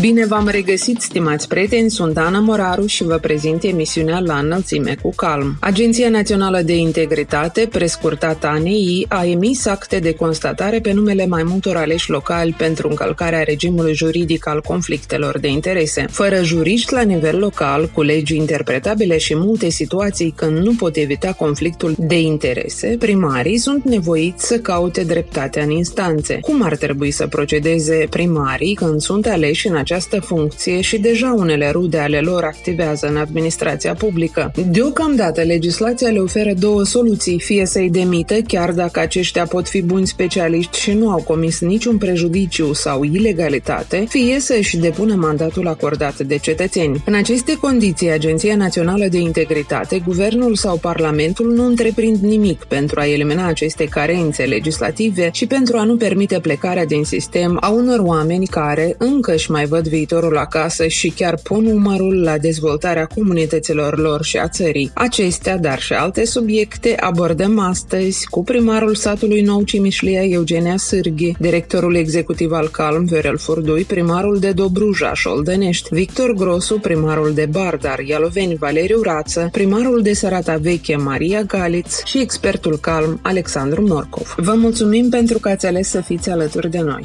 Bine v-am regăsit, stimați prieteni, sunt Ana Moraru și vă prezint emisiunea La înălțime cu calm. Agenția Națională de Integritate, prescurtat ANI, a emis acte de constatare pe numele mai multor aleși locali pentru încălcarea regimului juridic al conflictelor de interese. Fără juriști la nivel local, cu legi interpretabile și multe situații când nu pot evita conflictul de interese, primarii sunt nevoiți să caute dreptatea în instanțe. Cum ar trebui să procedeze primarii când sunt aleși în această funcție și deja unele rude ale lor activează în administrația publică. Deocamdată, legislația le oferă două soluții, fie să-i demită, chiar dacă aceștia pot fi buni specialiști și nu au comis niciun prejudiciu sau ilegalitate, fie să-și depună mandatul acordat de cetățeni. În aceste condiții, Agenția Națională de Integritate, Guvernul sau Parlamentul nu întreprind nimic pentru a elimina aceste carențe legislative și pentru a nu permite plecarea din sistem a unor oameni care încă își mai văd văd viitorul acasă și chiar pun umărul la dezvoltarea comunităților lor și a țării. Acestea, dar și alte subiecte, abordăm astăzi cu primarul satului Nou Cimișlia Eugenia Sârghi, directorul executiv al Calm Viorel Furdui, primarul de Dobruja Șoldănești, Victor Grosu, primarul de Bardar Ialoveni Valeriu Rață, primarul de Sărata Veche Maria Galiț și expertul Calm Alexandru Morcov. Vă mulțumim pentru că ați ales să fiți alături de noi.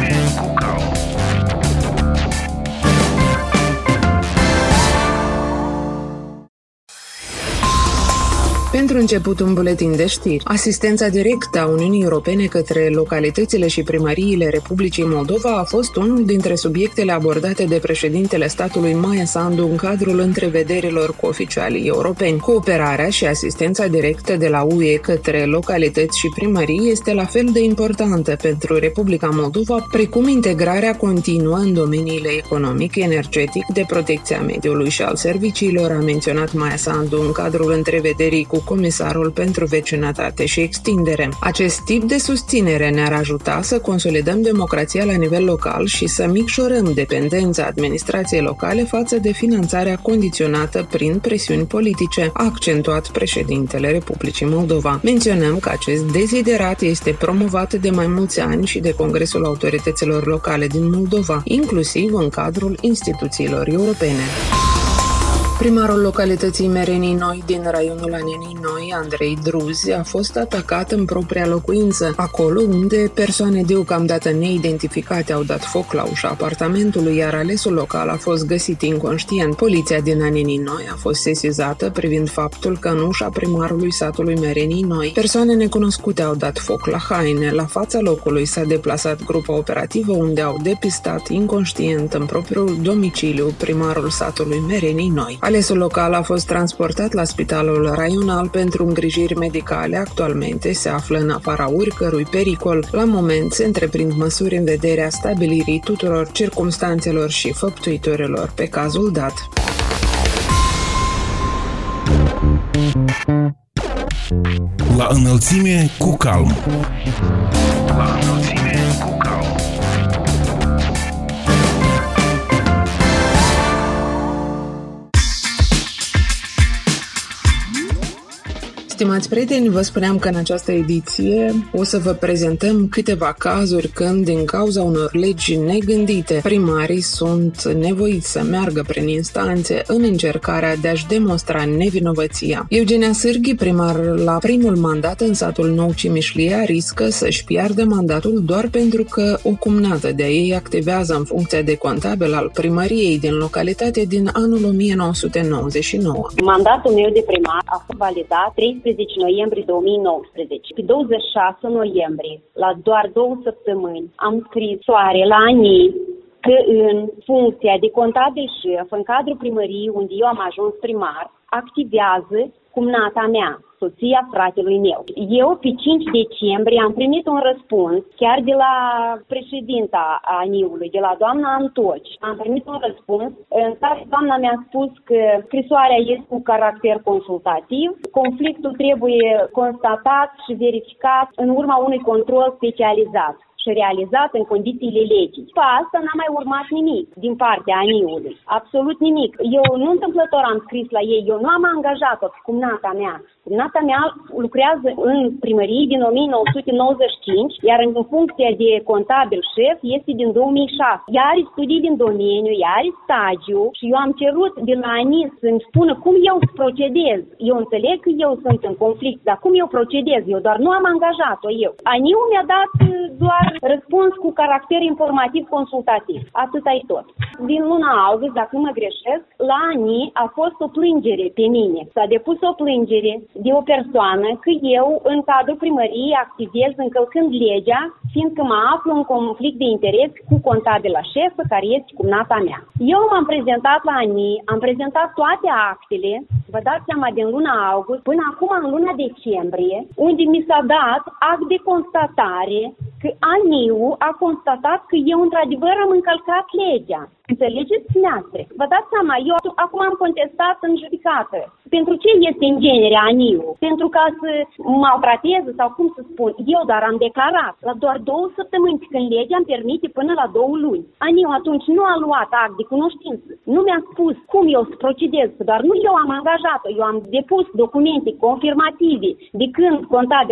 Pentru început, un buletin de știri. Asistența directă a Uniunii Europene către localitățile și primăriile Republicii Moldova a fost unul dintre subiectele abordate de președintele statului Maia Sandu în cadrul întrevederilor cu oficialii europeni. Cooperarea și asistența directă de la UE către localități și primării este la fel de importantă pentru Republica Moldova, precum integrarea continuă în domeniile economic, energetic, de protecția mediului și al serviciilor, a menționat Maia Sandu în cadrul întrevederii cu Comisarul pentru Vecinătate și Extindere. Acest tip de susținere ne-ar ajuta să consolidăm democrația la nivel local și să micșorăm dependența administrației locale față de finanțarea condiționată prin presiuni politice, a accentuat președintele Republicii Moldova. Menționăm că acest deziderat este promovat de mai mulți ani și de Congresul Autorităților Locale din Moldova, inclusiv în cadrul instituțiilor europene. Primarul localității Merenii Noi din raionul Anenii Noi, Andrei Druzi, a fost atacat în propria locuință, acolo unde persoane deocamdată neidentificate au dat foc la ușa apartamentului, iar alesul local a fost găsit inconștient. Poliția din Anenii Noi a fost sesizată privind faptul că în ușa primarului satului Merenii Noi, persoane necunoscute au dat foc la haine. La fața locului s-a deplasat grupa operativă unde au depistat inconștient în propriul domiciliu primarul satului Merenii Noi. Alesul local a fost transportat la spitalul raional pentru îngrijiri medicale. Actualmente se află în afara oricărui pericol. La moment se întreprind măsuri în vederea stabilirii tuturor circumstanțelor și făptuitorilor pe cazul dat. La înălțime cu calm. La înălțime. Stimați prieteni, vă spuneam că în această ediție o să vă prezentăm câteva cazuri când, din cauza unor legi negândite, primarii sunt nevoiți să meargă prin instanțe în încercarea de a-și demonstra nevinovăția. Eugenia Sârghi, primar la primul mandat în satul Nou Cimișlia, riscă să-și piardă mandatul doar pentru că o cumnată de ei activează în funcția de contabil al primăriei din localitate din anul 1999. Mandatul meu de primar a fost validat 13 18 noiembrie 2019. Pe 26 noiembrie, la doar două săptămâni, am scris soare la ANI că în funcția de contabil șef, în cadrul primăriei unde eu am ajuns primar, activează cumnata mea, soția fratelui meu. Eu, pe 5 decembrie, am primit un răspuns chiar de la președinta ANIului, de la doamna Antoci. Am primit un răspuns în care doamna mi-a spus că scrisoarea este cu caracter consultativ, conflictul trebuie constatat și verificat în urma unui control specializat și realizat în condițiile legii. După asta n-a mai urmat nimic din partea aniului. Absolut nimic. Eu nu întâmplător am scris la ei, eu nu am angajat-o cum nata mea. Nata mea lucrează în primărie din 1995, iar în funcție de contabil șef este din 2006. Ea are studii din domeniu, ea are stagiu și eu am cerut de la ANI să-mi spună cum eu procedez. Eu înțeleg că eu sunt în conflict, dar cum eu procedez? Eu doar nu am angajat-o eu. ANIU mi-a dat doar răspuns cu caracter informativ consultativ. Atât ai tot. Din luna august, dacă nu mă greșesc, la ANI a fost o plângere pe mine. S-a depus o plângere de o persoană că eu, în cadrul primăriei, activez încălcând legea, fiindcă mă aflu în conflict de interes cu contabila șefă, care este cumnata mea. Eu m-am prezentat la ANI, am prezentat toate actele, vă dați seama, din luna august până acum în luna decembrie, unde mi s-a dat act de constatare că ANIU a constatat că eu într-adevăr am încălcat legea. Înțelegeți, dumneavoastră? Vă dați seama, eu acum am contestat în judecată. Pentru ce este în genere ANIU? Pentru ca să maltrateze sau cum să spun? Eu dar am declarat la doar două săptămâni când legea îmi permite până la două luni. ANIU atunci nu a luat act de cunoștință. Nu mi-a spus cum eu să procedez, doar nu eu am angajat-o. Eu am depus documente confirmative de când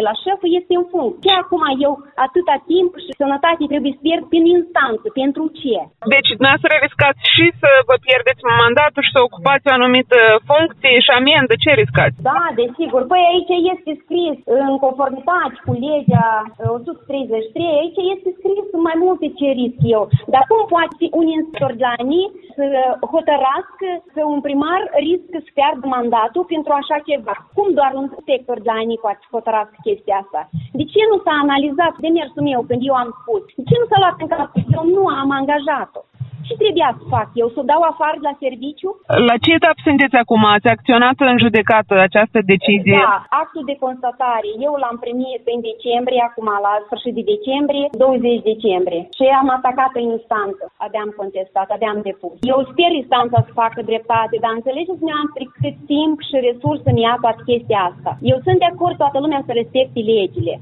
la șefă este în funcție. Ce acum eu atâta timp și sănătate trebuie să pierd prin instanță? Pentru ce? Deci, dumneavoastră riscați și să vă pierdeți mandatul și să ocupați o anumită funcție și amendă. Ce riscați? Da, desigur. Păi aici este scris în conformitate cu legea 133, aici este scris mai multe ce risc eu. Dar cum poate fi un inspector de la ANI să hotărască că un primar riscă să piardă mandatul pentru așa ceva? Cum doar un inspector de la ANI poate să hotărască chestia asta? De ce nu s-a analizat demersul meu când eu am spus? De ce nu s-a luat în cap? Eu nu am angajat-o ce trebuia să fac eu? Să o dau afară la serviciu? La ce etapă sunteți acum? Ați acționat în judecată această decizie? Da, actul de constatare. Eu l-am primit în decembrie, acum la sfârșit de decembrie, 20 decembrie. Și am atacat în instanță. Abia am contestat, abia am depus. Eu sper instanța să facă dreptate, dar înțelegeți dumneavoastră cât timp și resurse mi ia toată chestia asta. Eu sunt de acord toată lumea să respecte legile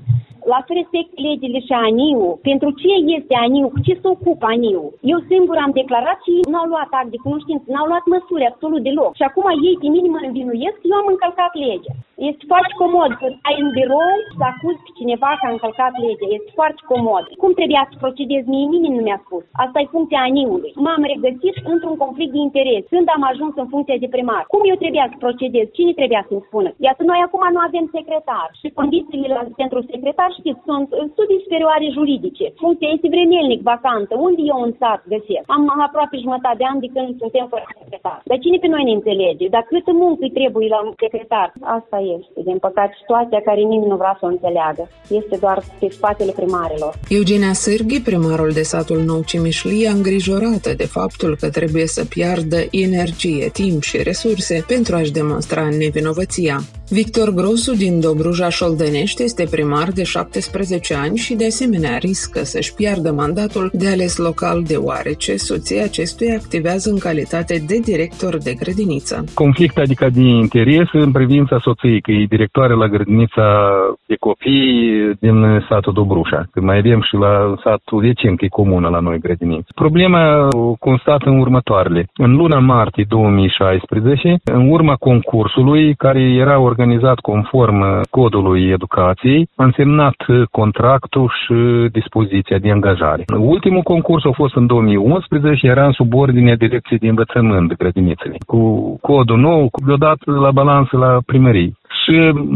la să respect legile și ANIU. Pentru ce este ANIU? Cu ce se ocupă ANIU? Eu singur am declarat și nu au luat act de cunoștință, n-au luat măsuri absolut deloc. Și acum ei pe mine mă învinuiesc, eu am încălcat legea. Este foarte comod să ai în birou să acuzi pe cineva că a încălcat legea. Este foarte comod. Cum trebuia să procedez? Mie nimeni nu mi-a spus. Asta e funcția aniului. M-am regăsit într-un conflict de interes când am ajuns în funcție de primar. Cum eu trebuia să procedez? Cine trebuia să-mi spună? Iată, noi acum nu avem secretar. Și condițiile la, pentru secretar, știți, sunt studii superioare juridice. Funcția este vremelnic vacantă. Unde eu în sat găsesc? Am aproape jumătate de ani de când suntem fără secretar. Dar cine pe noi ne înțelege? Dar câtă muncă îi trebuie la un secretar? Asta e este, din păcate, situația care nimeni nu vrea să o înțeleagă. Este doar pe spatele primarilor. Eugenia Sârghi, primarul de satul Nou Cimișlia, îngrijorată de faptul că trebuie să piardă energie, timp și resurse pentru a-și demonstra nevinovăția. Victor Grosu din Dobruja Șoldănești este primar de 17 ani și de asemenea riscă să-și piardă mandatul de ales local deoarece soția acestuia activează în calitate de director de grădiniță. Conflict adică de interes în privința soției, că e directoare la grădinița de copii din satul Dobrușa, că mai avem și la satul vecin, că e comună la noi grădiniță. Problema constată în următoarele. În luna martie 2016, în urma concursului care era organizat organizat conform codului educației, am semnat contractul și dispoziția de angajare. Ultimul concurs a fost în 2011, era în subordine direcției de învățământ grădinițele. Cu codul nou, deodată la balanță la primărie. Și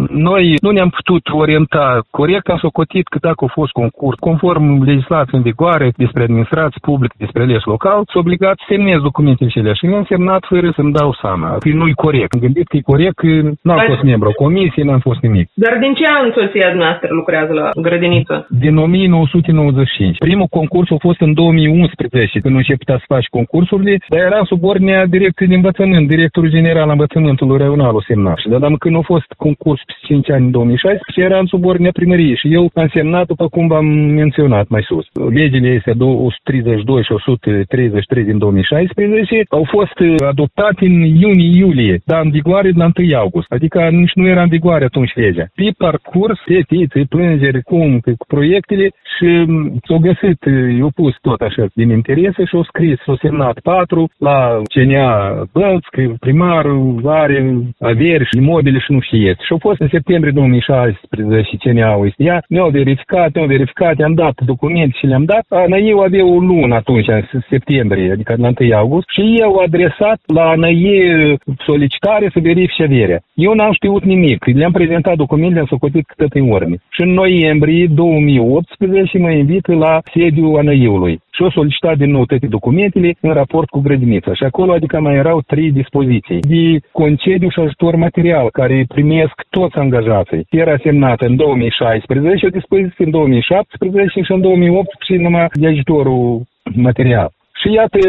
noi nu ne-am putut orienta corect, am socotit că dacă a fost concurs, conform legislației în vigoare despre administrație publică, despre legi local, s-a obligat să semnez documentele cele și le-am semnat fără să-mi dau seama. Că nu-i corect. Am gândit că e corect că n-am fost membru comisiei, n-am fost nimic. Dar din ce an soția noastră lucrează la grădiniță? Din 1995. Primul concurs a fost în 2011, când începea să faci concursurile, dar era sub ordinea directului de învățământ, directorul general al învățământului Reunal o semna. Și dar când a fost concurs pe 5 ani în 2016, era în subordinea primăriei și eu am semnat după cum v-am menționat mai sus. Legile este 132 și 133 din 2016 au fost adoptate în iunie-iulie, dar în vigoare la 1 august. Adică nici nu era în vigoare atunci legea. Pe parcurs, petiții, plângeri, cum, cu proiectele și s-au găsit, eu pus tot așa din interese și au scris, s-au semnat patru la CNA Bălț, că primarul are averi și imobile și nu știe. Și au fost în septembrie 2016 CNA-ul este ea, ne-au verificat, ne-au verificat, i-am dat documente și le-am dat. eu avea o lună atunci, în septembrie, adică la 1 august, și eu au adresat la ANAIE solicitare să verifice averea. Eu n-am știut nimic. Le-am prezentat documentele, am socotit cât în urme. Și în noiembrie 2018 mă invită la sediul ANAI-ului și o solicitat din nou toate documentele în raport cu grădinița. Și acolo, adică mai erau trei dispoziții de concediu și ajutor material, care primesc toți angajații. Era semnată în 2016 o dispoziție, în 2017 și în 2018 numai de ajutorul material. Și iată,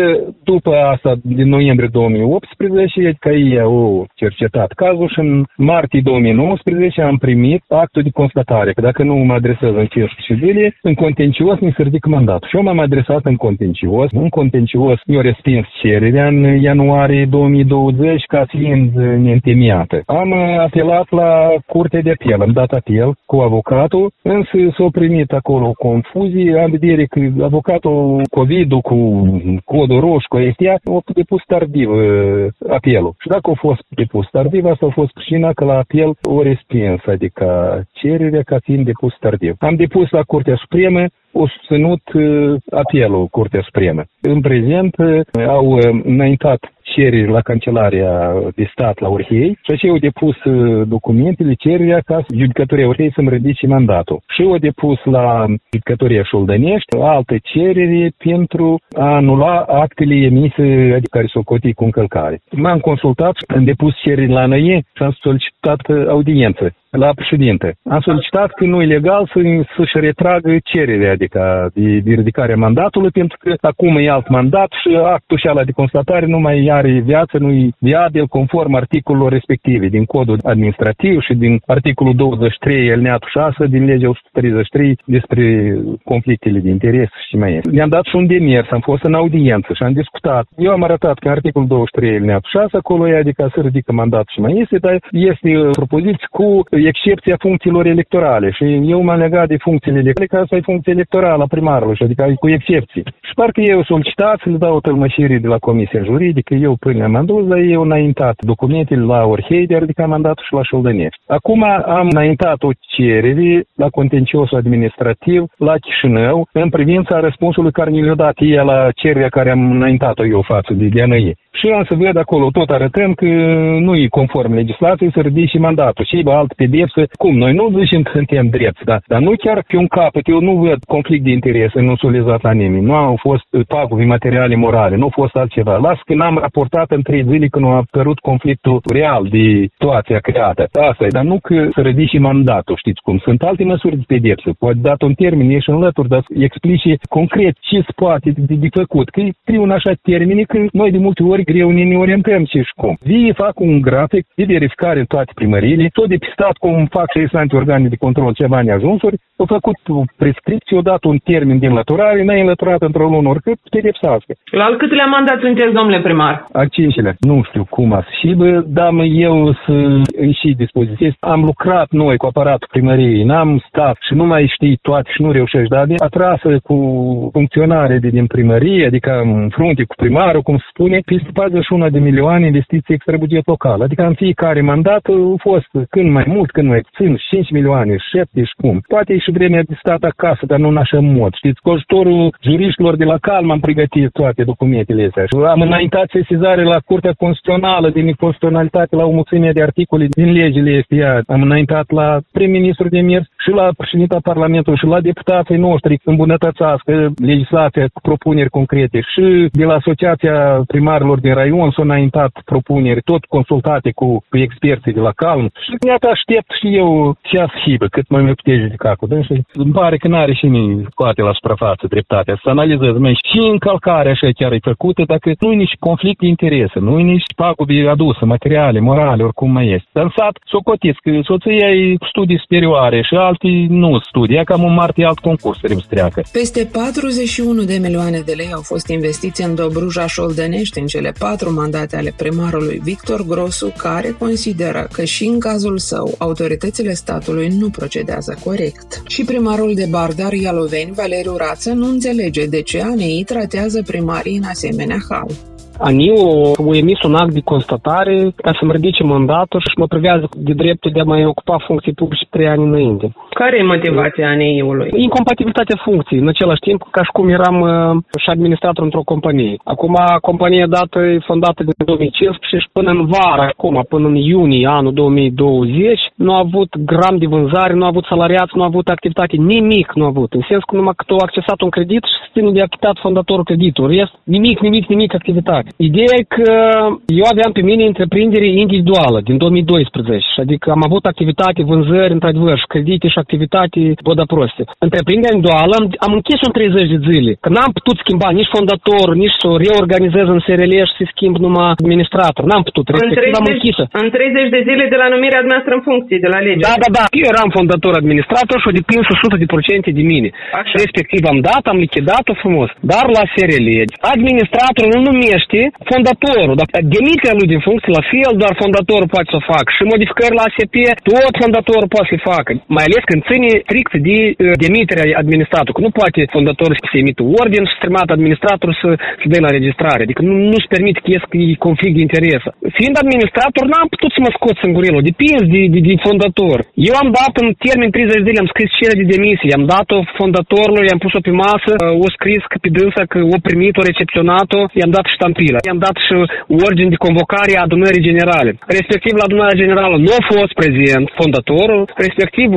după asta, din noiembrie 2018, că ei au cercetat cazul și în martie 2019 am primit actul de constatare, că dacă nu mă adresez în 15 zile, în contencios mi se ridică mandatul. Și eu m-am adresat în contencios. În contencios mi-a respins cererea în ianuarie 2020 ca fiind neîntemiată. Am apelat la curtea de apel, am dat apel cu avocatul, însă s-a primit acolo o confuzie, am vedere că avocatul COVID-ul cu codul roșu cu STA, au depus tardiv uh, apelul. Și dacă a fost depus tardiv, asta a fost pricina că la apel o respins, adică cererea ca fiind depus tardiv. Am depus la Curtea Supremă, o susținut uh, apelul Curtea Supremă. În prezent uh, au înaintat cereri la Cancelarea de Stat la Orhei și aceea au depus documentele, cererea ca judecătoria Orhei să-mi ridice mandatul. Și au depus la judecătoria Șoldănești alte cereri pentru a anula actele emise adică care s-au cotit cu încălcare. M-am consultat, am depus cereri la NAE și am solicitat audiență la președinte. Am solicitat că nu e legal să, să-și retragă cererea, adică de, de ridicarea mandatului, pentru că acum e alt mandat și actul și ala de constatare nu mai are viață, nu e viabil conform articolelor respective din codul administrativ și din articolul 23 alineatul 6 din legea 133 despre conflictele de interes și mai este. Ne-am dat și un demers, am fost în audiență și am discutat. Eu am arătat că articolul 23 alineatul 6 acolo e adică să ridică mandatul și mai este, dar este propoziție cu excepția funcțiilor electorale și eu m-am legat de funcțiile electorale ca să ai funcție electorală a primarului și adică cu excepții. Și parcă eu solicitat să le dau o tălmășire de la Comisia Juridică, eu până am dus, dar eu înaintat documentele la Orhei de ridicat mandatul și la Șoldănești. Acum am înaintat o cerere la contenciosul administrativ la Chișinău în privința răspunsului care mi l-a dat el la cererea care am înaintat-o eu față de DNI. Și am să văd acolo, tot arătăm că nu e conform legislației să ridice mandatul. Și alt pedepsă, cum? Noi nu zicem că suntem drepți, da? dar nu chiar pe un capăt, eu nu văd conflict de interese, nu s-a lezat la nimeni, nu au fost pagube materiale morale, nu a fost altceva. Las că n-am raportat în trei zile când a apărut conflictul real de situația creată. Asta e, dar nu că să ridice mandatul, știți cum? Sunt alte măsuri de pedepsă. Poate dat un termen, ești în lături, dar explice concret ce se poate de, de făcut. Că e un așa termeni că noi de multe ori greu ne, ne orientăm ce și șcum. Vie fac un grafic de verificare în toate primările, tot depistat cum fac și restante organe de control ceva neajunsuri, au făcut prescripție, au dat un termen de înlăturare, n-ai înlăturat într-o lună oricât, pedepsească. La al câtelea mandat sunteți, domnule primar? A cincilea. Nu știu cum a și, bă, dar eu să și dispoziție. Am lucrat noi cu aparatul primăriei, n-am stat și nu mai știi toate și nu reușești, dar atrasă cu funcționare de din primărie, adică în frunte cu primarul, cum se spune, peste 41 de milioane investiții extrabuget local. Adică în fiecare mandat a fost când mai mult, când mai puțin, 5 milioane, 7 și cum. Poate e și vremea de stat acasă, dar nu în așa mod. Știți, cu ajutorul juriștilor de la Calm am pregătit toate documentele astea. Și am înaintat sesizare la Curtea Constituțională de neconstituționalitate la o mulțime de articole din legile FPA. Am înaintat la prim-ministru de mers și la președinta Parlamentului și la deputații noștri îmbunătățească legislația cu propuneri concrete și de la Asociația Primarilor din Raion s-au înaintat propuneri tot consultate cu, cu experții de la Calm și iată aștept și eu ce schibă, cât mai mult puteți judeca cu dânsul. Îmi pare că n-are și nimeni scoate la suprafață dreptatea. Să analizez, mai și încălcarea așa chiar e făcută, dacă nu e nici conflict de interese, nu e nici pagube aduse, materiale, morale, oricum mai este. Dar în sat, socotiți că soția e studii superioare și alții nu studii, e cam un marte alt concurs să treacă. Peste 41 de milioane de lei au fost investiți în Dobruja Șoldănești în cele patru mandate ale primarului Victor Grosu, care consideră că și în cazul său autoritățile statului nu procedează corect. Și primarul de Bardar Ialoveni, Valeriu Rață, nu înțelege de ce ANEI tratează primarii în asemenea hal. ANIU a emis un act de constatare ca să-mi ridice mandatul și mă privează de dreptul de a mai ocupa funcții publice trei ani înainte. Care e motivația ANI-ului? Incompatibilitatea funcției, în același timp ca și cum eram uh, și administrator într-o companie. Acum, compania dată e fondată din 2015 și până în vară, acum, până în iunie anul 2020, nu a avut gram de vânzare, nu a avut salariați, nu a avut activitate, nimic nu a avut. În sens că numai că tu accesat un credit și ține de achitat fondatorul creditului. Rest, nimic, nimic, nimic activitate. Ideea e că eu aveam pe mine întreprindere individuală din 2012, adică am avut activitate, vânzări, într-adevăr, și credite și activitate boda proste. Întreprinderea individuală am, am închis în 30 de zile, că n-am putut schimba nici fondator, nici să o reorganizez în SRL și să schimb numai administrator. N-am putut, respectiv am închis În 30 de zile de la numirea noastră în funcție, de la lege. Da, da, da. Eu eram fondator administrator și o depins 100% de procente de mine. Așa. Respectiv am dat, am lichidat-o frumos. Dar la SRL, administratorul nu numește fondatorul. Dacă demiterea lui din funcție, la fel, doar fondatorul poate să o facă. Și modificări la ASP, tot fondatorul poate să facă. Mai ales când ține strict de uh, demiterea administratorului. Că nu poate fondatorul să emită ordin și stremat administratorul să, să dea la registrare. Adică nu, nu-și permite că e conflict de interes. Fiind administrator, n-am putut să mă scot singurelul. Depinde de, de, de fondator. Eu am dat în termen 30 de zile, am scris cerere de demisie, i-am dat-o fondatorului, i-am pus-o pe masă, uh, o scris că pe dânsa că o primit, o recepționat-o, i-am dat ștampila. I-am dat și ordine de convocare a adunării generale. Respectiv, la adunarea generală nu a fost prezent fondatorul, respectiv,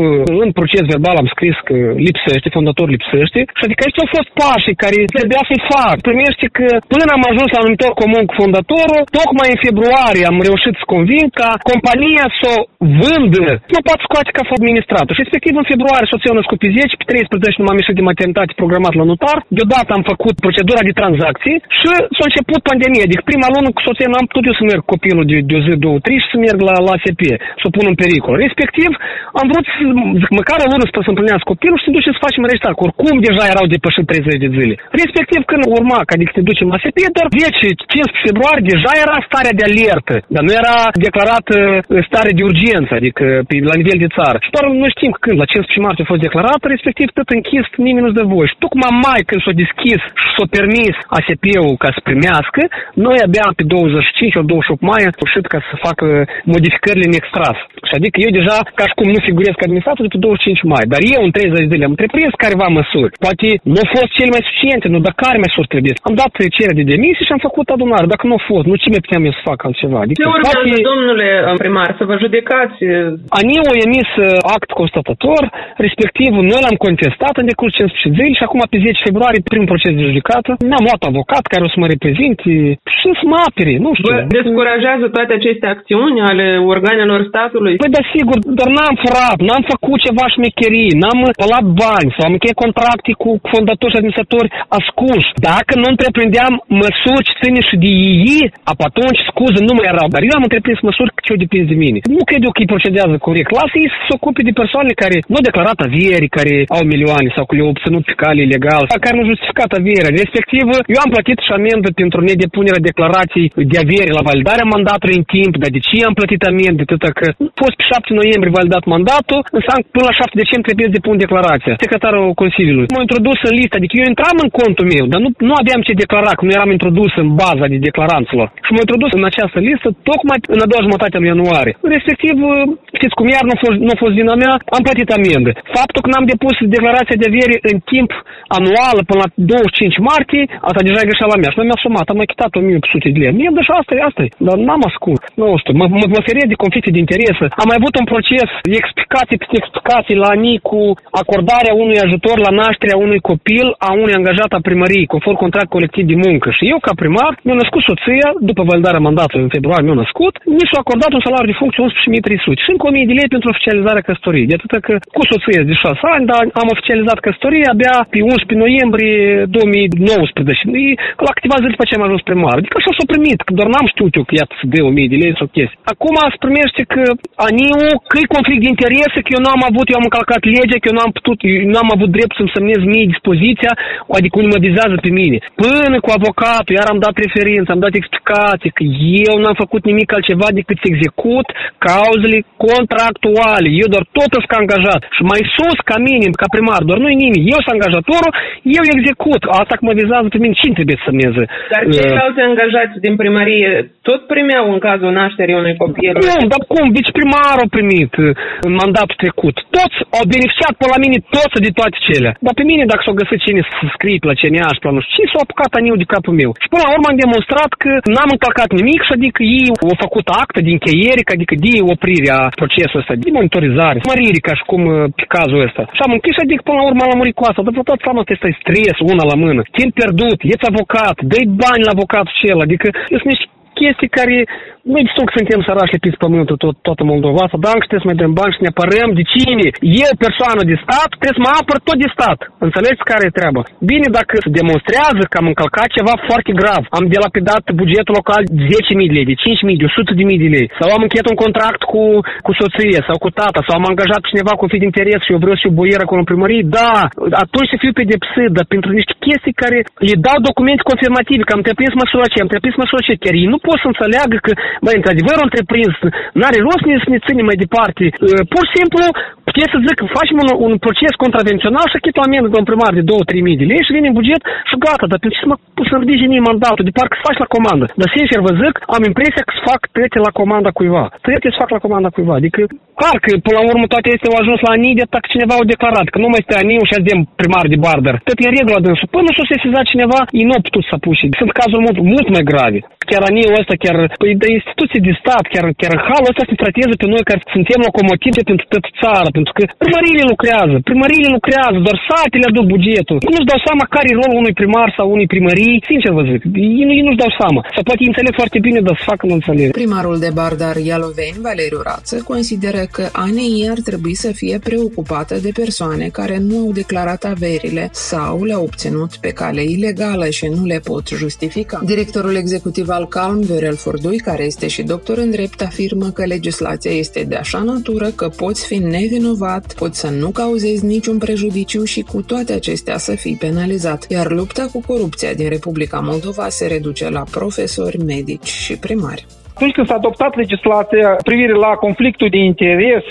în proces verbal am scris că lipsește, fondatorul lipsește, și adică aici au fost pașii care trebuia să-i fac. Primește că până am ajuns la numitor comun cu fondatorul, tocmai în februarie am reușit să convin ca compania să o vândă, nu pot scoate ca administrator. Și respectiv în februarie soția a născut pe 10, pe 13 nu m-am ieșit de maternitate programat la notar, deodată am făcut procedura de tranzacții și s-a început pandemia. Adică prima lună cu soția n-am putut eu să merg copilul de, de o zi, două, trei și să merg la, la ASP, să o pun în pericol. Respectiv, am vrut să, zic, măcar o lună să să împlinească copilul și să ducem să facem înregistrare. Oricum deja erau depășit 30 de zile. Respectiv, când urma, ca adică te ducem la ASP, doar 10-15 februarie deja era starea de alertă, dar nu era declarată stare de urgență, adică pe, la nivel de țară. Și doar noi știm când, la 15 martie a fost declarată, respectiv tot închis, nimeni nu-ți dă voie. Și tocmai mai când s-a deschis și s-a permis ASP-ul ca să primească, noi abia pe 25 sau 28 mai am sfârșit ca să facă modificările în extras. Și adică eu deja, ca și cum nu figurez ca administrator, de pe 25 mai. Dar eu în 30 de zile am întreprins careva măsuri. Poate nu au fost cele mai suficiente, nu, dar care măsuri trebuie. Am dat cerere de demisie și am făcut adunare. Dacă nu a fost, nu ce mai puteam eu să fac altceva. Adică, ce urmează, poate... domnule primar, să vă judecați? ANIU a emis uh, act constatator, respectiv noi l-am contestat în decurs 15 zile și acum pe 10 februarie primul proces de judecată. Mi-am luat avocat care o să mă reprezinte și să mă apere, nu știu. Vă descurajează toate aceste acțiuni ale organelor statului? Păi da, sigur, dar n-am furat, n-am făcut ceva șmecherii, n-am pălat bani sau am încheiat contracte cu fondatori și administratori ascunși. Dacă nu întreprindeam măsuri ce ține și de ei, atunci scuze nu mai erau. Dar eu am întreprins măsuri ce o depinde de mine. Nu cred eu că ei procedează corect. Lasă ei să se ocupe de persoane care nu au declarat avieri, care au milioane sau că le-au obținut pe cale ilegal, sau care nu au justificat avierea. Respectiv, eu am plătit și amendă pentru nedepunerea declarației de aviere la validarea mandatului în timp, dar de ce am plătit amendă? Atâta că fost pe 7 noiembrie validat mandatul, înseamnă că până până la 7 decembrie trebuie să depun declarația. Secretarul Consiliului. M-a introdus în listă, adică eu intram în contul meu, dar nu, nu aveam ce declara, că nu eram introdus în baza de declaranților. Și m-a introdus în această listă tocmai în a doua jumătate a lui ianuarie. Respectiv, știți cum iar nu a fost, nu a fost vina mea, am plătit amendă. Faptul că n-am depus declarația de avere în timp anual până la 25 martie, asta deja e greșeala mea. Și noi mi-a sumat, am achitat 1800 de lei. Mie, și asta e, asta e. Dar n-am ascult. Nu știu, mă, mă, mă de conflicte de interese. Am mai avut un proces, explicații peste explicații la ANI cu acordarea unui ajutor la nașterea unui copil a unui angajat a primăriei, conform contract colectiv de muncă. Și eu, ca primar, mi-a născut soția, după validarea mandatului în februarie mi-a născut, mi s-a acordat un salariu de funcție 11.300 și încă 1.000 de lei pentru oficializarea căsătoriei. De atât că cu soția de 6 ani, dar am oficializat căsătoria abia pe 11 noiembrie 2019. Și la câteva zile după ce am ajuns primar. Adică așa s-a primit, că doar n-am știut eu că iată să dea 1.000 de lei sau chestii. Acum se primește că aniu, că e conflict de interese, că eu n-am avut, eu am încălcat legea, că eu n-am putut, eu n-am avut drept să-mi semnez mie dispoziția, adică unii mă vizează pe mine. Până cu avocatul, iar am dat referință, am dat explicații că eu n-am făcut nimic altceva decât să execut cauzele contractuale. Eu doar tot sunt ca angajat. Și mai sus ca mine, ca primar, doar nu-i nimic. Eu sunt angajatorul, eu execut. Asta că mă vizează pe mine, cine trebuie să semneze? Dar ceilalți uh, angajați din primărie tot primeau în cazul nașterii unui copil? Nu, dar cum? Viceprimarul a primit uh, în mandatul trecut. Toți au beneficiat pe la mine toți de toate cele. Dar pe mine, dacă s-au găsit cine să scrie la CNA și la nu știu ce, s-au apucat aniu de capul meu. Și până la urmă am demonstrat că n-am încălcat nimic și adică ei au făcut actă de încheiere, adică de oprirea procesului ăsta, de monitorizare, mărire, ca și cum uh, pe cazul ăsta. Și am închis, adică până la urmă am murit cu asta. Dar vă dați seama că este stres, una la mână. Timp pierdut, ești avocat, dai bani la avocatul cel, adică sunt niște chestii care noi știu că suntem sărași lipiți pământul tot, toată Moldova, să dar trebuie să mai dăm bani și ne apărăm de cine? Eu, persoană de stat, trebuie să mă apăr tot de stat. Înțelegeți care e treaba? Bine, dacă se demonstrează că am încălcat ceva foarte grav, am delapidat bugetul local 10.000 de lei, de 5.000, de 100.000 de lei, sau am încheiat un contract cu, cu soție sau cu tata, sau am angajat cineva cu fi de interes și eu vreau să fiu boier acolo în primărie, da, atunci să fiu pedepsit, dar pentru niște chestii care le dau documente confirmative, că am întreprins măsura ce, am întreprins măsura ce, chiar ei nu pot să înțeleagă că, băi, într-adevăr, întreprins, n-are rost să ne ținem mai departe. Pur și simplu, puteți să zic, facem un, un proces contravențional și achit o amendă de un primar de 2-3 mii de lei și vine în buget și gata, dar pentru ce să mă pus să ridice mie mandatul, de parcă să faci la comandă. Dar sincer vă zic, am impresia că să fac trece la comanda cuiva. Trece să fac la comanda cuiva. Adică, clar că până la urmă toate este au ajuns la ANI de dacă cineva au declarat că nu mai este ANI și avem primar de barder. Tot e în regulă dânsul. Până s-o sesizat cineva, ei nu au putut să apuce. Sunt cazuri mult, mult mai grave. Chiar ANI ăsta, chiar păi, de instituții de stat, chiar, chiar halul ăsta se tratează pe noi care suntem locomotive pentru toată țara, pentru că primăriile lucrează, primăriile lucrează, doar satele aduc bugetul. Nu-și dau seama care e rolul unui primar sau unui primării, sincer vă zic, ei, ei nu-și dau seama. Sau poate înțeleg foarte bine, dar să facă nu înțeleg. Primarul de Bardar Ialoveni, Valeriu Rață, consideră că ANI ar trebui să fie preocupată de persoane care nu au declarat averile sau le-au obținut pe cale ilegală și nu le pot justifica. Directorul executiv al Calm, Viorel Fordui, care este și doctor în drept, afirmă că legislația este de așa natură că poți fi nevinovat, poți să nu cauzezi niciun prejudiciu și cu toate acestea să fii penalizat, iar lupta cu corupția din Republica Moldova se reduce la profesori, medici și primari. Atunci când s-a adoptat legislația privire la conflictul de interes,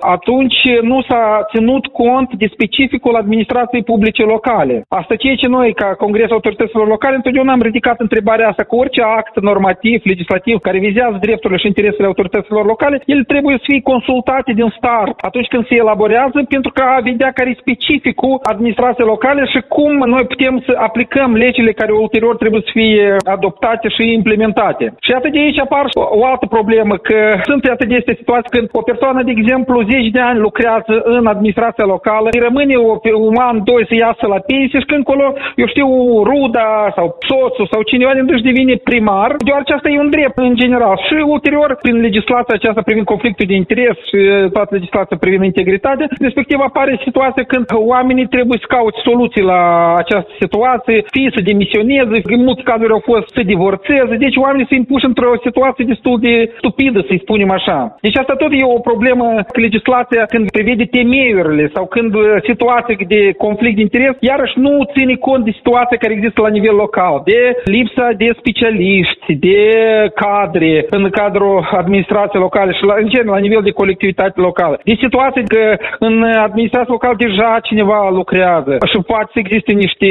atunci nu s-a ținut cont de specificul administrației publice locale. Asta ceea ce noi, ca Congresul Autorităților Locale, întotdeauna am ridicat întrebarea asta că orice act normativ, legislativ, care vizează drepturile și interesele autorităților locale, ele trebuie să fie consultate din start atunci când se elaborează pentru că a vedea care e specificul administrației locale și cum noi putem să aplicăm legile care ulterior trebuie să fie adoptate și implementate. Și atât de aici apar o altă problemă, că sunt atât de este situații când o persoană, de exemplu, 10 de ani lucrează în administrația locală, îi rămâne o, un an, doi să iasă la pensie și când acolo, eu știu, ruda sau soțul sau cineva din își devine primar, deoarece asta e un drept în general. Și ulterior, prin legislația aceasta privind conflictul de interes și toată legislația privind integritate, respectiv apare situația când oamenii trebuie să caute soluții la această situație, fie să demisioneze, în multe cazuri au fost să divorțeze, deci oamenii se impuși într-o situație situație destul de stupidă, să-i spunem așa. Deci asta tot e o problemă că legislația când prevede temeiurile sau când uh, situații de conflict de interes, iarăși nu ține cont de situația care există la nivel local, de lipsa de specialiști, de cadre în cadrul administrației locale și la, în general la nivel de colectivitate locală. De situații că în administrația locală deja cineva lucrează și poate să existe niște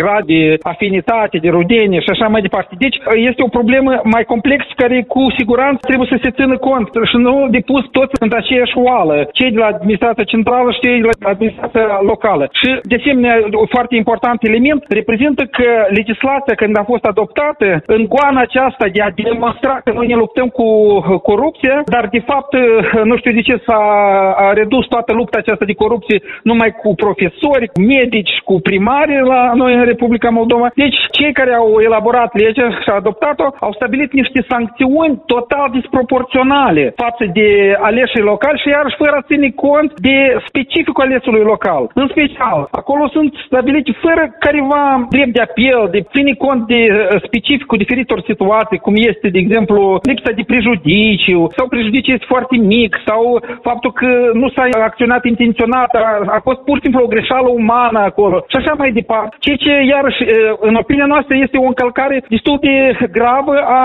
grade de afinitate, de rudenie și așa mai departe. Deci este o problemă mai complexă care cu siguranță trebuie să se țină cont și nu depus toți în aceeași oală, cei de la administrația centrală și cei de la administrația locală. Și de asemenea, un foarte important element reprezintă că legislația când a fost adoptată în goana aceasta de a demonstra că noi ne luptăm cu corupția, dar de fapt nu știu de ce s-a redus toată lupta aceasta de corupție numai cu profesori, cu medici, cu primari la noi în Republica Moldova. Deci cei care au elaborat legea și au adoptat-o au stabilit niște sancțiuni total disproporționale față de aleșii locali și iarăși fără a ține cont de specificul alesului local. În special, acolo sunt stabilite fără careva drept de apel, de ține cont de uh, specificul diferitor situații, cum este, de exemplu, lipsa de prejudiciu sau prejudiciu este foarte mic sau faptul că nu s-a acționat intenționat, a, a fost pur și simplu o greșeală umană acolo și așa mai departe. Ceea ce, iarăși, uh, în opinia noastră, este o încălcare destul de gravă a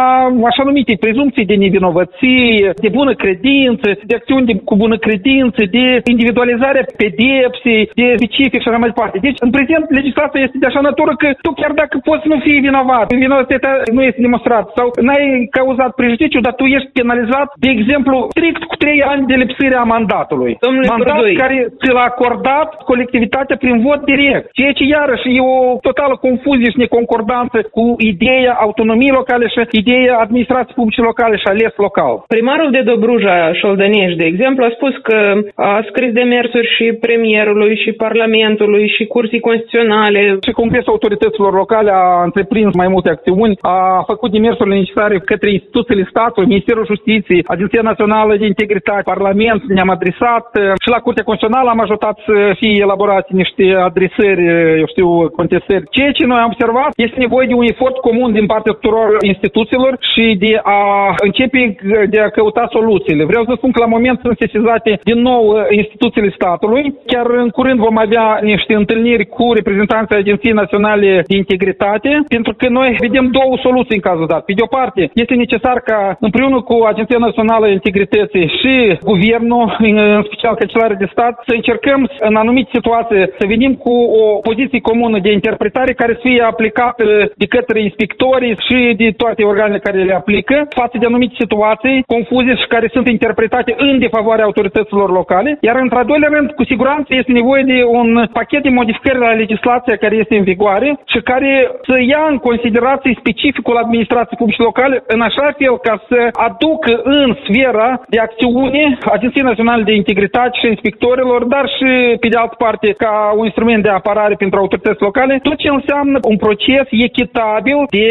așa numitei prezumții de nevinovăție, de bună credință, de acțiuni de, cu bună credință, de individualizare pedepsei, de specific și așa mai departe. Deci, în prezent, legislația este de așa natură că tu chiar dacă poți nu fii vinovat, vinovăția nu este demonstrat sau n-ai cauzat prejudiciu, dar tu ești penalizat, de exemplu, strict cu trei ani de lipsire a mandatului. Domnule Mandat Burdoi. care ți l-a acordat colectivitatea prin vot direct. Ceea ce iarăși e o totală confuzie și neconcordanță cu ideea autonomiei locale și ideea administrației publice locale și ales local. Primarul de Dobruja, Șoldănești, de exemplu, a spus că a scris demersuri și premierului și Parlamentului și cursii constituționale. Și Congresul Autorităților Locale a întreprins mai multe acțiuni, a făcut demersurile necesare către instituțiile statului, Ministerul Justiției, Agenția Națională de Integritate, Parlament, ne-am adresat uh, și la Curtea Constituțională am ajutat să fie elaborate niște adresări, uh, eu știu, contestări. Ceea ce noi am observat este nevoie de un efort comun din partea tuturor instituțiilor și de a începe de a căuta soluțiile. Vreau să spun că la moment sunt sesizate din nou uh, instituțiile statului. Chiar în curând vom avea niște întâlniri cu reprezentanții Agenției Naționale de Integritate, pentru că noi vedem două soluții în cazul dat. Pe de o parte, este necesar ca împreună cu Agenția Națională de Integrității și Guvernul, în special Cancelarul de Stat, să încercăm în anumite situații să venim cu o poziție comună de interpretare care să fie aplicată de către inspectorii și de toate organele care le aplică față de anumite situații confuze și care sunt interpretate în defavoarea autorităților locale. Iar într-al doilea rând, cu siguranță este nevoie de un pachet de modificări la legislația care este în vigoare și care să ia în considerație specificul administrației publice locale în așa fel ca să aducă în sfera de acțiune Agenției Naționale de Integritate și inspectorilor, dar și pe de altă parte ca un instrument de apărare pentru autorități locale, tot ce înseamnă un proces echitabil de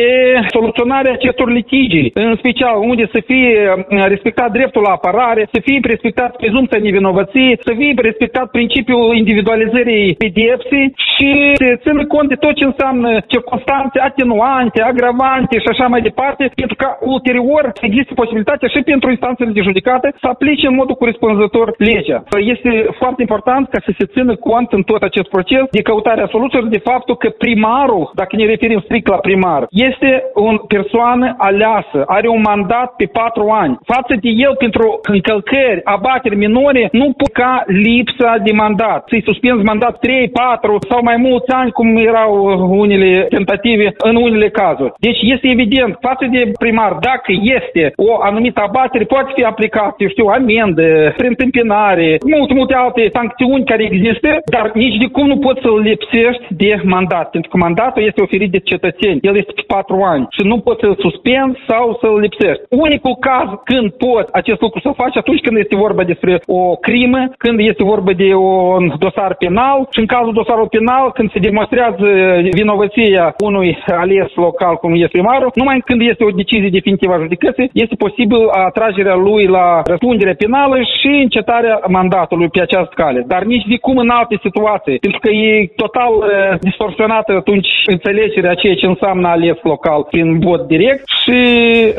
soluționare acestor litigii, în special unde să fie respectat dreptul la apărare, să fie respectat prezumția nevinovăției, să fie respectat principiul individualizării pedepsei și să țină cont de tot ce înseamnă circunstanțe atenuante, agravante și așa mai departe, pentru că ulterior există posibilitatea și pentru instanțele de judecată să aplice în modul corespunzător legea. Este foarte important ca să se țină cont în tot acest proces de căutarea soluțiilor de faptul că primarul, dacă ne referim strict la primar, este o persoană aleasă, are un mandat pe patru ani. Față de el pentru încălcări, abateri minore, nu pot ca lipsa de mandat. Să-i suspenzi mandat 3, 4 sau mai mulți ani, cum erau unele tentative în unele cazuri. Deci este evident, față de primar, dacă este o anumită abatere, poate fi aplicat, eu știu, amendă, preîntâmpinare, multe, multe alte sancțiuni care există, dar nici de cum nu poți să-l lipsești de mandat, pentru că mandatul este oferit de cetățeni. El este pe patru ani și nu poți să-l suspenzi sau să-l lipsești. Unicul caz când pot acest lucru să faci atunci când este vorba despre o crimă, când este vorba de un dosar penal și în cazul dosarului penal, când se demonstrează vinovăția unui ales local, cum este primarul, numai când este o decizie definitivă a judecății, este posibil atragerea lui la răspundere penală și încetarea mandatului pe această cale. Dar nici de cum în alte situații, pentru că e total uh, distorsionată atunci înțelegerea ceea ce înseamnă ales local prin vot direct și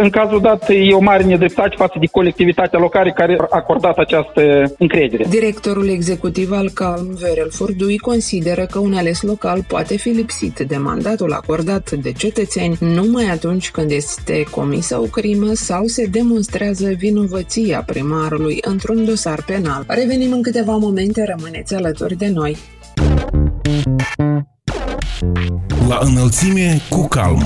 în cazul dat e o mare nedreptate față de colectivitatea locală care a acordat această încredere. Directorul executiv al CALM, Verel Furdui, consideră că un ales local poate fi lipsit de mandatul acordat de cetățeni numai atunci când este comisă o crimă sau se demonstrează vinovăția primarului într-un dosar penal. Revenim în câteva momente, rămâneți alături de noi. La înălțime cu calm.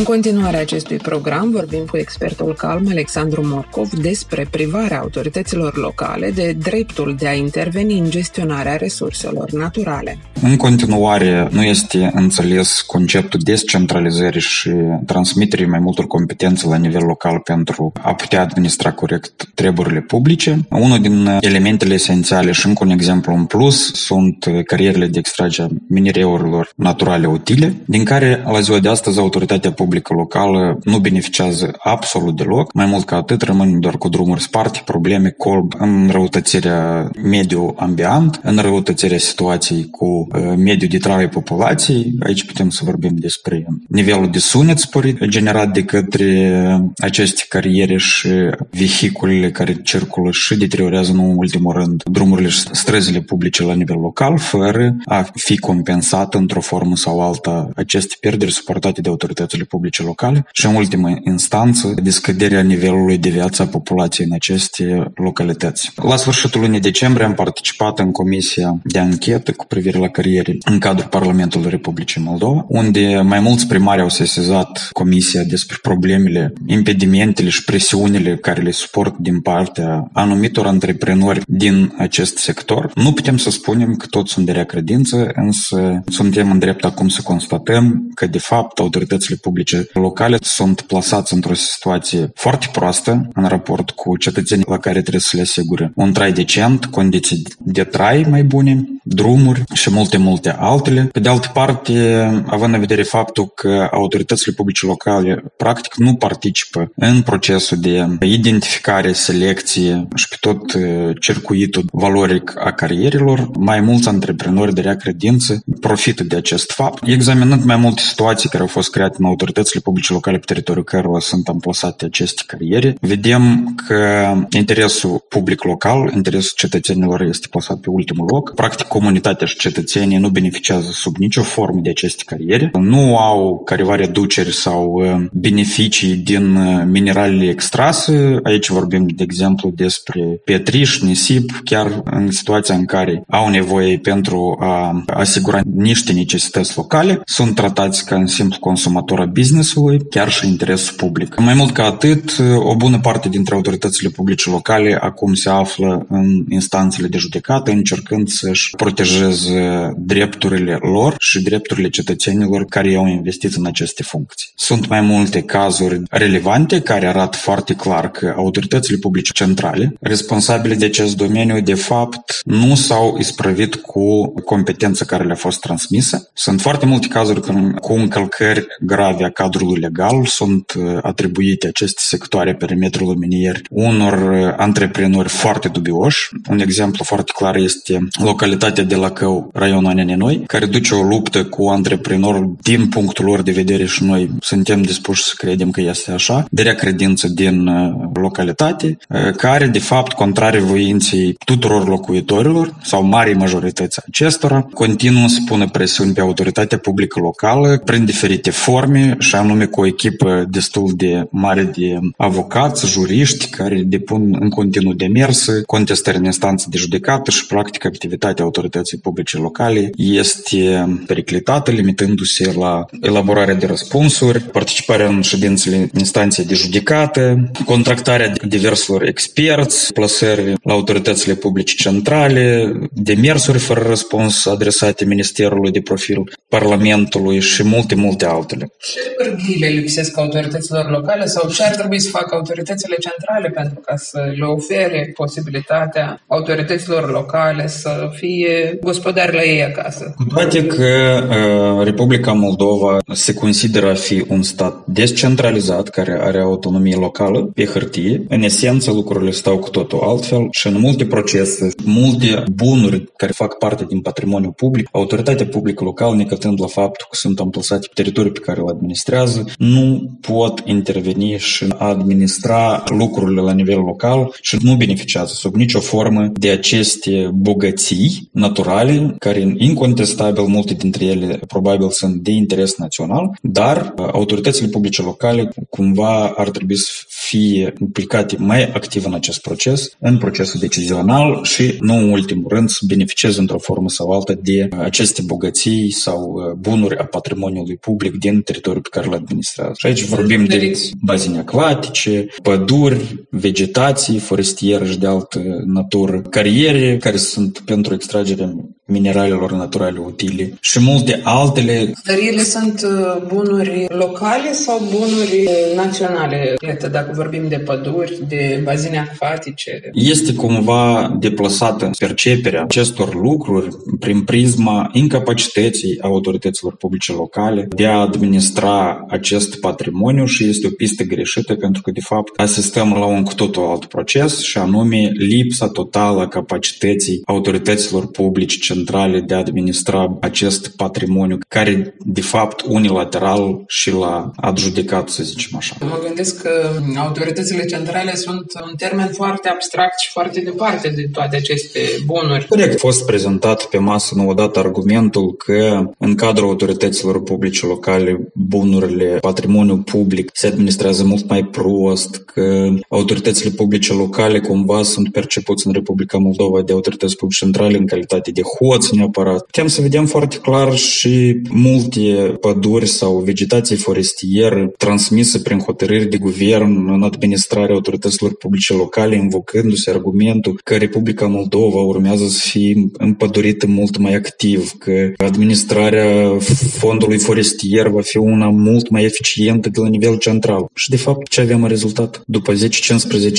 În continuarea acestui program vorbim cu expertul calm Alexandru Morcov despre privarea autorităților locale de dreptul de a interveni în gestionarea resurselor naturale. În continuare, nu este înțeles conceptul descentralizării și transmiterii mai multor competențe la nivel local pentru a putea administra corect treburile publice. Unul din elementele esențiale și încă un exemplu în plus sunt carierele de extragere minereurilor naturale utile, din care la ziua de astăzi autoritatea publică locală nu beneficiază absolut deloc. Mai mult ca atât, rămân doar cu drumuri sparte, probleme, colb, înrăutățirea mediu ambient, înrăutățirea situației cu uh, mediul de trai populației. Aici putem să vorbim despre nivelul de sunet sporit generat de către aceste cariere și vehiculele care circulă și deteriorează, nu în ultimul rând, drumurile și străzile publice la nivel local, fără a fi compensat într-o formă sau alta aceste pierderi suportate de autoritățile publice locale și, în ultimă instanță, de scăderea nivelului de viață a populației în aceste localități. La sfârșitul lunii decembrie am participat în comisia de anchetă cu privire la cariere în cadrul Parlamentului Republicii Moldova, unde mai mulți primari au sesizat comisia despre problemele, impedimentele și presiunile care le suport din partea anumitor antreprenori din acest sector. Nu putem să spunem că toți sunt de rea credință, însă suntem în drept acum să constatăm că, de fapt, autoritățile publice locale sunt plasați într-o situație foarte proastă în raport cu cetățenii la care trebuie să le asigure un trai decent, condiții de trai mai bune, drumuri și multe, multe altele. Pe de altă parte, având în vedere faptul că autoritățile publice locale practic nu participă în procesul de identificare, selecție și pe tot uh, circuitul valoric a carierilor, mai mulți antreprenori de rea credință profită de acest fapt. Examinând mai multe situații care au fost create în autoritățile publice locale pe teritoriul cărora sunt amplasate aceste cariere, vedem că interesul public local, interesul cetățenilor este plasat pe ultimul loc. Practic, comunitatea și cetățenii nu beneficiază sub nicio formă de aceste cariere, nu au careva reduceri sau uh, beneficii din uh, mineralele extrase. Aici vorbim, de exemplu, despre pietriș, nisip, chiar în situația în care au nevoie pentru a asigura niște necesități locale, sunt tratați ca un simplu consumator a business-ului, chiar și interesul public. Mai mult ca atât, o bună parte dintre autoritățile publice locale acum se află în instanțele de judecată, încercând să-și protejeze drepturile lor și drepturile cetățenilor care au investit în aceste funcții. Sunt mai multe cazuri relevante care arată foarte clar că autoritățile publice centrale, responsabile de acest domeniu, de fapt, nu s-au isprăvit cu competența care le-a fost transmisă. Sunt foarte multe cazuri cu încălcări grave a cadrului legal, sunt uh, atribuite aceste sectoare perimetrului minier unor uh, antreprenori foarte dubioși. Un exemplu foarte clar este localitatea de la Cău, raionul Nenenoi, care duce o luptă cu antreprenorul din punctul lor de vedere și noi suntem dispuși să credem că este așa, de rea credință din uh, localitate, care de fapt, contrare voinței tuturor locuitorilor sau marii majorități acestora, continuă să pună presiuni pe autoritatea publică locală prin diferite forme și anume cu o echipă destul de mare de avocați, juriști care depun în continuu demers, contestări în instanță de judecată și practic activitatea autorității publice locale este periclitată, limitându-se la elaborarea de răspunsuri, participarea în ședințele instanței de judecată, contractarea diverselor experți, plasări la autoritățile publice centrale, demersuri fără răspuns adresate Ministerului de Profil, Parlamentului și multe, multe altele. Pârghii le lipsesc autorităților locale sau ce ar trebui să facă autoritățile centrale pentru ca să le ofere posibilitatea autorităților locale să fie gospodari la ei acasă? Cu toate că uh, Republica Moldova se consideră a fi un stat descentralizat care are autonomie locală pe hârtie, în esență lucrurile stau cu totul altfel și în multe procese, multe bunuri care fac parte din patrimoniul public, autoritatea publică locală, necătând la faptul că sunt amplasate pe teritoriul pe care îl administrează, nu pot interveni și administra lucrurile la nivel local și nu beneficiază sub nicio formă de aceste bogății naturale, care incontestabil multe dintre ele probabil sunt de interes național, dar autoritățile publice locale cumva ar trebui să fie implicate mai activ în acest proces, în procesul decizional și, nu în ultimul rând, să beneficieze într-o formă sau alta de aceste bogății sau bunuri a patrimoniului public din teritoriul pe care îl administrează. Și aici vorbim de bazine acvatice, păduri, vegetații forestieră și de altă natură, cariere care sunt pentru extragerea mineralelor naturale utile și multe altele. Dar ele sunt uh, bunuri locale sau bunuri naționale? Iată, dacă vorbim de păduri, de bazine acvatice. Este cumva deplasată perceperea acestor lucruri prin prisma incapacității autorităților publice locale de a administra acest patrimoniu și este o pistă greșită pentru că, de fapt, asistăm la un cu totul alt proces și anume lipsa totală a capacității autorităților publice centrale de a administra acest patrimoniu care, de fapt, unilateral și l-a adjudicat, să zicem așa. Mă gândesc că autoritățile centrale sunt un termen foarte abstract și foarte departe de toate aceste bunuri. Corect. A fost prezentat pe masă nu odată argumentul că în cadrul autorităților publice locale bunurile, patrimoniul public se administrează mult mai prost, că autoritățile publice locale cumva sunt percepuți în Republica Moldova de autorități publice centrale în calitate de hoți neapărat. Putem să vedem foarte clar și multe păduri sau vegetație forestieră transmisă prin hotărâri de guvern în administrarea autorităților publice locale, invocându-se argumentul că Republica Moldova urmează să fie împădurită mult mai activ, că administrarea fondului forestier va fi una mult mai eficientă de la nivel central. Și de fapt, ce avem în rezultat? După 10-15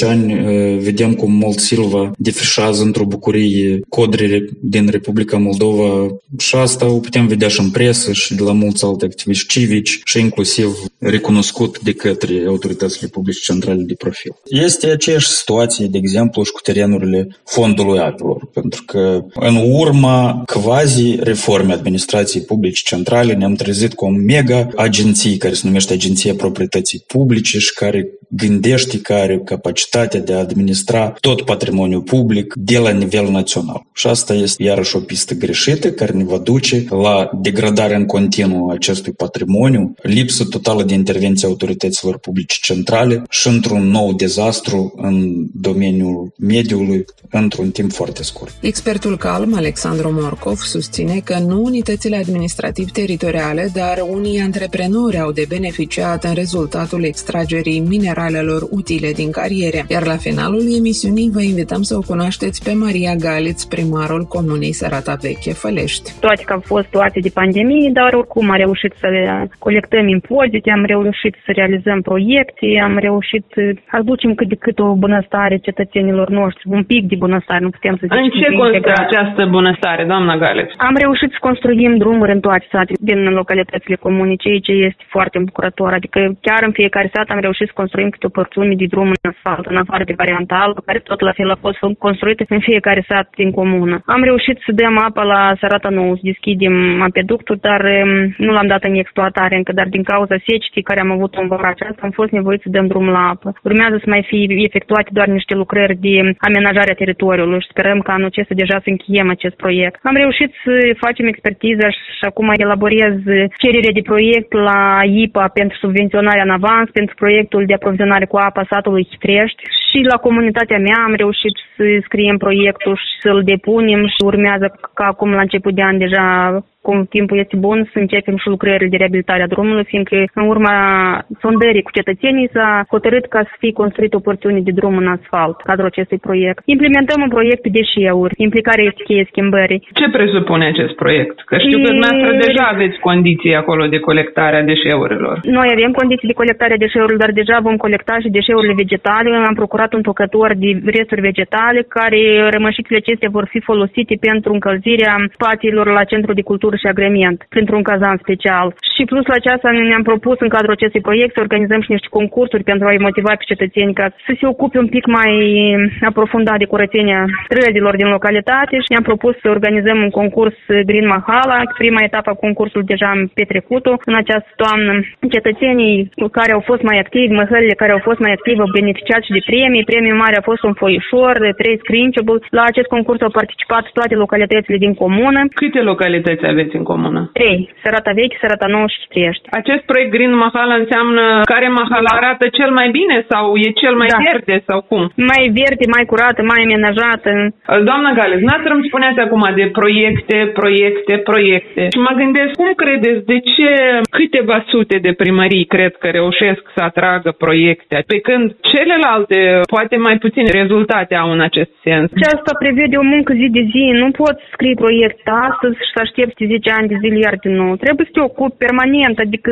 ani, vedem cum Mold Silva defișează într-o bucurie codrele din Republica Moldova și asta o putem vedea și în presă și de la mulți alți activiști civici și inclusiv recunoscut de către autoritățile publice centrale de profil. Este aceeași situație, de exemplu, și cu terenurile fondului apelor, pentru că în urma quasi reforme administrației publice centrale ne-am trezit cu o mega agenție care se numește Agenția Proprietății Publice și care gândește că are capacitatea de a administra tot patrimoniul public de la nivel național. Și asta este iarăși o pistă greșită care ne va duce la degradarea în continuu a acestui patrimoniu, lipsă totală de intervenție autorităților publice centrale și într-un nou dezastru în domeniul mediului într-un timp foarte scurt. Expertul calm, Alexandru Morcov, susține că nu unitățile administrativ-teritoriale, dar unii antreprenori au de beneficiat în rezultatul extragerii mineralelor utile din cariere. Iar la finalul emisiunii vă invităm să o cunoașteți pe Maria Galiț, primarul comunei Sărata Veche, Fălești. Toate că au fost toate de pandemie, dar oricum am reușit să le colectăm impozite, am reușit să realizăm proiecte, am reușit să aducem cât de cât o bunăstare cetățenilor noștri, un pic de bunăstare, nu putem să zicem. În ce constă această bunăstare, doamna Galeț? Am reușit să construim drumuri în toate satele din localitățile comune, ceea ce este foarte îmbucurător. Adică chiar în fiecare sat am reușit să construim câte o porțiune de drum în asfalt, în afară de varianta albă, care tot la fel a fost construită în fiecare sat din comună. Am reușit să dăm apă la Sărata Nou, să deschidem apeductul, dar um, nu l-am dat în exploatare încă, dar din cauza secetii care am avut în vara aceasta, am fost nevoit să dăm drum la apă. Urmează să mai fie efectuate doar niște lucrări de amenajare a teritoriului și sperăm că anul acesta deja să încheiem acest proiect. Am reușit să facem expertiza și acum elaborez cererea de proiect la IPA pentru subvenționarea în avans, pentru proiectul de aprovizionare cu apa satului Hitrești Și la comunitatea mea am reușit să scriem proiectul și să-l depunem și urmează ca acum la început de an deja cum timpul este bun, să începem și lucrările de reabilitare a drumului, fiindcă în urma sondării cu cetățenii s-a hotărât ca să fie construit o porțiune de drum în asfalt, cadrul acestui proiect. Implementăm un proiect de deșeuri. Implicarea este cheie schimbării. Ce presupune acest proiect? Că știu că dumneavoastră deja aveți condiții acolo de colectare a deșeurilor. Noi avem condiții de colectare a deșeurilor, dar deja vom colecta și deșeurile vegetale. Am procurat un tocător de resturi vegetale care rămășițele acestea vor fi folosite pentru încălzirea spațiilor la centru de cultură cultură și agrement printr-un cazan special. Și plus la aceasta ne-am propus în cadrul acestui proiect să organizăm și niște concursuri pentru a-i motiva pe cetățeni ca să se ocupe un pic mai aprofundat de curățenia străzilor din localitate și ne-am propus să organizăm un concurs Green Mahala. Prima etapă a concursului deja am petrecut în această toamnă. Cetățenii care au fost mai activi, măhările care au fost mai active au beneficiat și de premii. Premiul mare a fost un foișor de trei screenshot La acest concurs au participat toate localitățile din comună. Câte localități aveți? Aveți în comună? Trei. Sărata Veche, Sărata Nouă și Triești. Acest proiect Green Mahal înseamnă care Mahal da. arată cel mai bine sau e cel mai da. verde sau cum? Mai verde, mai curată, mai amenajată. Doamna Gales, noastră îmi spuneați acum de proiecte, proiecte, proiecte. Și mă gândesc, cum credeți, de ce câteva sute de primării cred că reușesc să atragă proiecte, pe când celelalte poate mai puține rezultate au în acest sens? Și asta prevede o muncă zi de zi. Nu poți scrie proiect astăzi și să aștepți 10 ani de zile iar din nou. Trebuie să te ocupi permanent, adică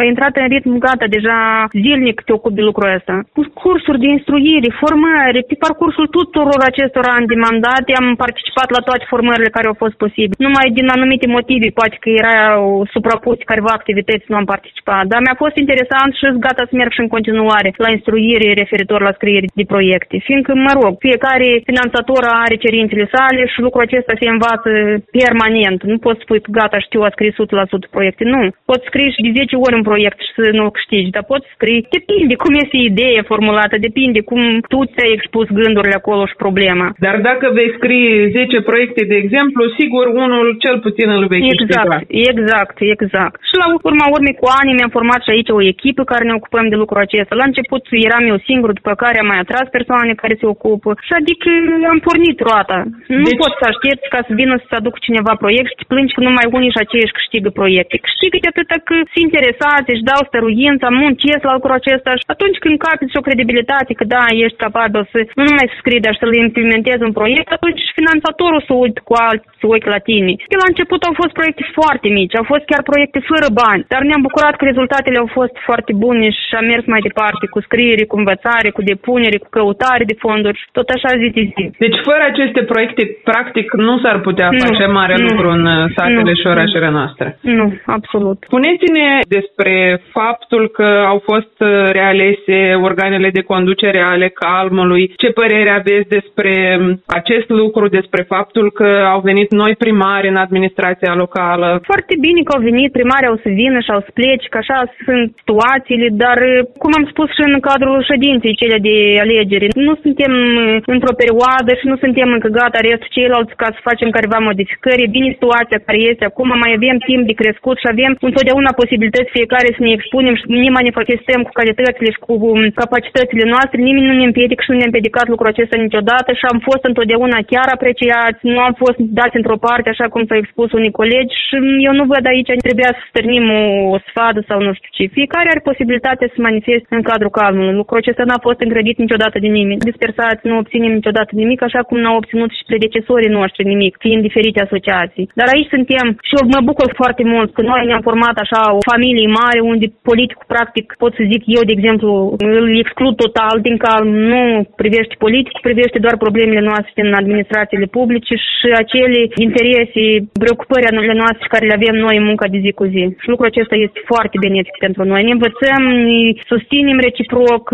ai intrat în ritm, gata, deja zilnic te ocupi de lucrul ăsta. Cu cursuri de instruire, formare, pe parcursul tuturor acestor ani de mandat am participat la toate formările care au fost posibile. Numai din anumite motive, poate că erau suprapuse careva activități, nu am participat, dar mi-a fost interesant și gata să merg și în continuare la instruire referitor la scriere de proiecte, fiindcă, mă rog, fiecare finanțator are cerințele sale și lucrul acesta se învață permanent. Nu poți spui că gata, știu, a scris 100% proiecte. Nu. Poți scrie și de 10 ori un proiect și să nu câștigi, dar poți scrie. Depinde cum este ideea formulată, depinde cum tu ți-ai expus gândurile acolo și problema. Dar dacă vei scrie 10 proiecte, de exemplu, sigur unul cel puțin îl vei Exact, exact, exact. Și la urma urmei cu ani mi-am format și aici o echipă care ne ocupăm de lucrul acesta. La început eram eu singur, după care am mai atras persoane care se ocupă și adică am pornit roata. Nu deci... poți să aștepți ca să vină să aduc cineva proiect și plângi că numai unii și aceiași câștigă proiecte. Câștigă de atâta că sunt interesați, își dau stăruința, muncesc la lucrul acesta și atunci când capiți și o credibilitate că da, ești capabil să nu numai să scrii, dar să-l implementezi un proiect, atunci finanțatorul să uit cu alți ochi la tine. De la început au fost proiecte foarte mici, au fost chiar proiecte fără bani, dar ne-am bucurat că rezultatele au fost foarte bune și am mers mai departe cu scriere, cu învățare, cu depunere, cu căutare de fonduri, tot așa zi de zi. Deci fără aceste proiecte, practic, nu s-ar putea nu, face mare nu, lucru în satele nu, și orașele noastre. Nu, absolut. Spuneți-ne despre faptul că au fost uh, realese organele de conducere ale calmului. Ce părere aveți despre um, acest lucru, despre faptul că au venit noi primari în administrația locală? Foarte bine că au venit primarii, au să vină și au să plece, că așa sunt situațiile, dar uh, cum am spus și în cadrul ședinței cele de alegeri, nu suntem uh, într-o perioadă și nu suntem încă gata restul ceilalți ca să facem careva modificări. E bine situația care este acum, mai avem timp de crescut și avem întotdeauna posibilități fiecare să ne expunem și ne manifestăm cu calitățile și cu um, capacitățile noastre. Nimeni nu ne împiedică și nu ne-a împiedicat lucrul acesta niciodată și am fost întotdeauna chiar apreciați, nu am fost dați într-o parte, așa cum s-a expus unii colegi și eu nu văd aici trebuia să stârnim o, o sfadă sau nu știu ce. Fiecare are posibilitatea să manifeste în cadrul calmului. Lucrul acesta n-a fost îngrădit niciodată de nimeni. Dispersați nu obținem niciodată nimic, așa cum n-au obținut și predecesorii noștri nimic, fiind diferite asociații. Dar aici suntem și eu mă bucur foarte mult că noi ne-am format așa o familie mare unde politicul practic pot să zic eu de exemplu îl exclud total din calm, nu privește politicul, privește doar problemele noastre din administrațiile publice și acele interese, preocupări ale noastre care le avem noi în munca de zi cu zi. Și lucrul acesta este foarte benefic pentru noi. Ne învățăm, ne susținem reciproc,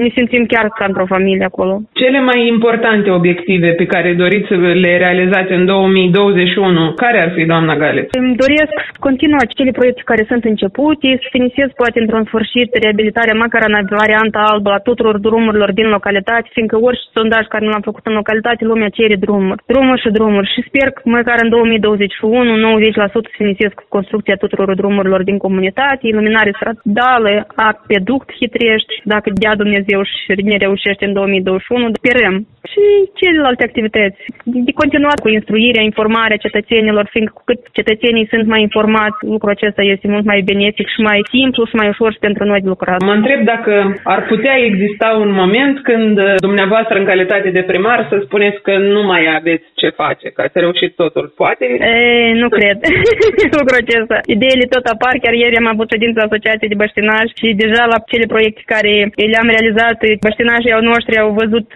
ne simțim chiar ca într-o familie acolo. Cele mai importante obiective pe care doriți să le realizați în 2021, care ar fi, doamna Gale? Îmi doresc să continuu acele proiecte care sunt începute, să finisez poate într-un sfârșit reabilitarea măcar în varianta albă a tuturor drumurilor din localitate, fiindcă orice sondaj care l-am făcut în localitate, lumea cere drumuri, drumuri și drumuri și sper că măcar în 2021 90% să finisez cu construcția tuturor drumurilor din comunitate, iluminare stradală, apeduct hitrești, dacă dea Dumnezeu și bine reușește în 2021. Sperăm. Și celelalte activități. De continuat cu instruirea, informarea cetățenilor, fiindcă cu cât cetățenii sunt mai informați, lucrul acesta este mult mai benefic și mai simplu și mai ușor și pentru noi de lucrat. Mă întreb dacă ar putea exista un moment când dumneavoastră, în calitate de primar, să spuneți că nu mai aveți ce face, că ați reușit totul. Poate? E, nu cred lucrul acesta. Ideile tot apar. Chiar ieri am avut ședință Asociației de Băștinași și deja la cele proiecte care le-am realizat, băștinașii au noștri au văzut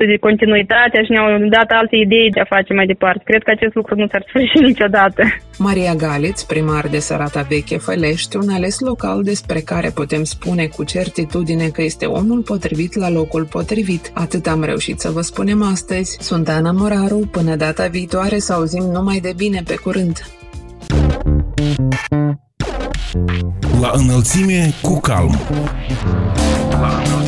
continuitatea și ne-au dat alte idei de a face mai departe. Cred că acest lucru nu s-ar sfârși niciodată. Maria Galiț, primar de Sărata Veche Fălești, un ales local despre care putem spune cu certitudine că este omul potrivit la locul potrivit. Atât am reușit să vă spunem astăzi. Sunt Ana Moraru, până data viitoare să auzim numai de bine pe curând. La înălțime cu calm. La înălțime.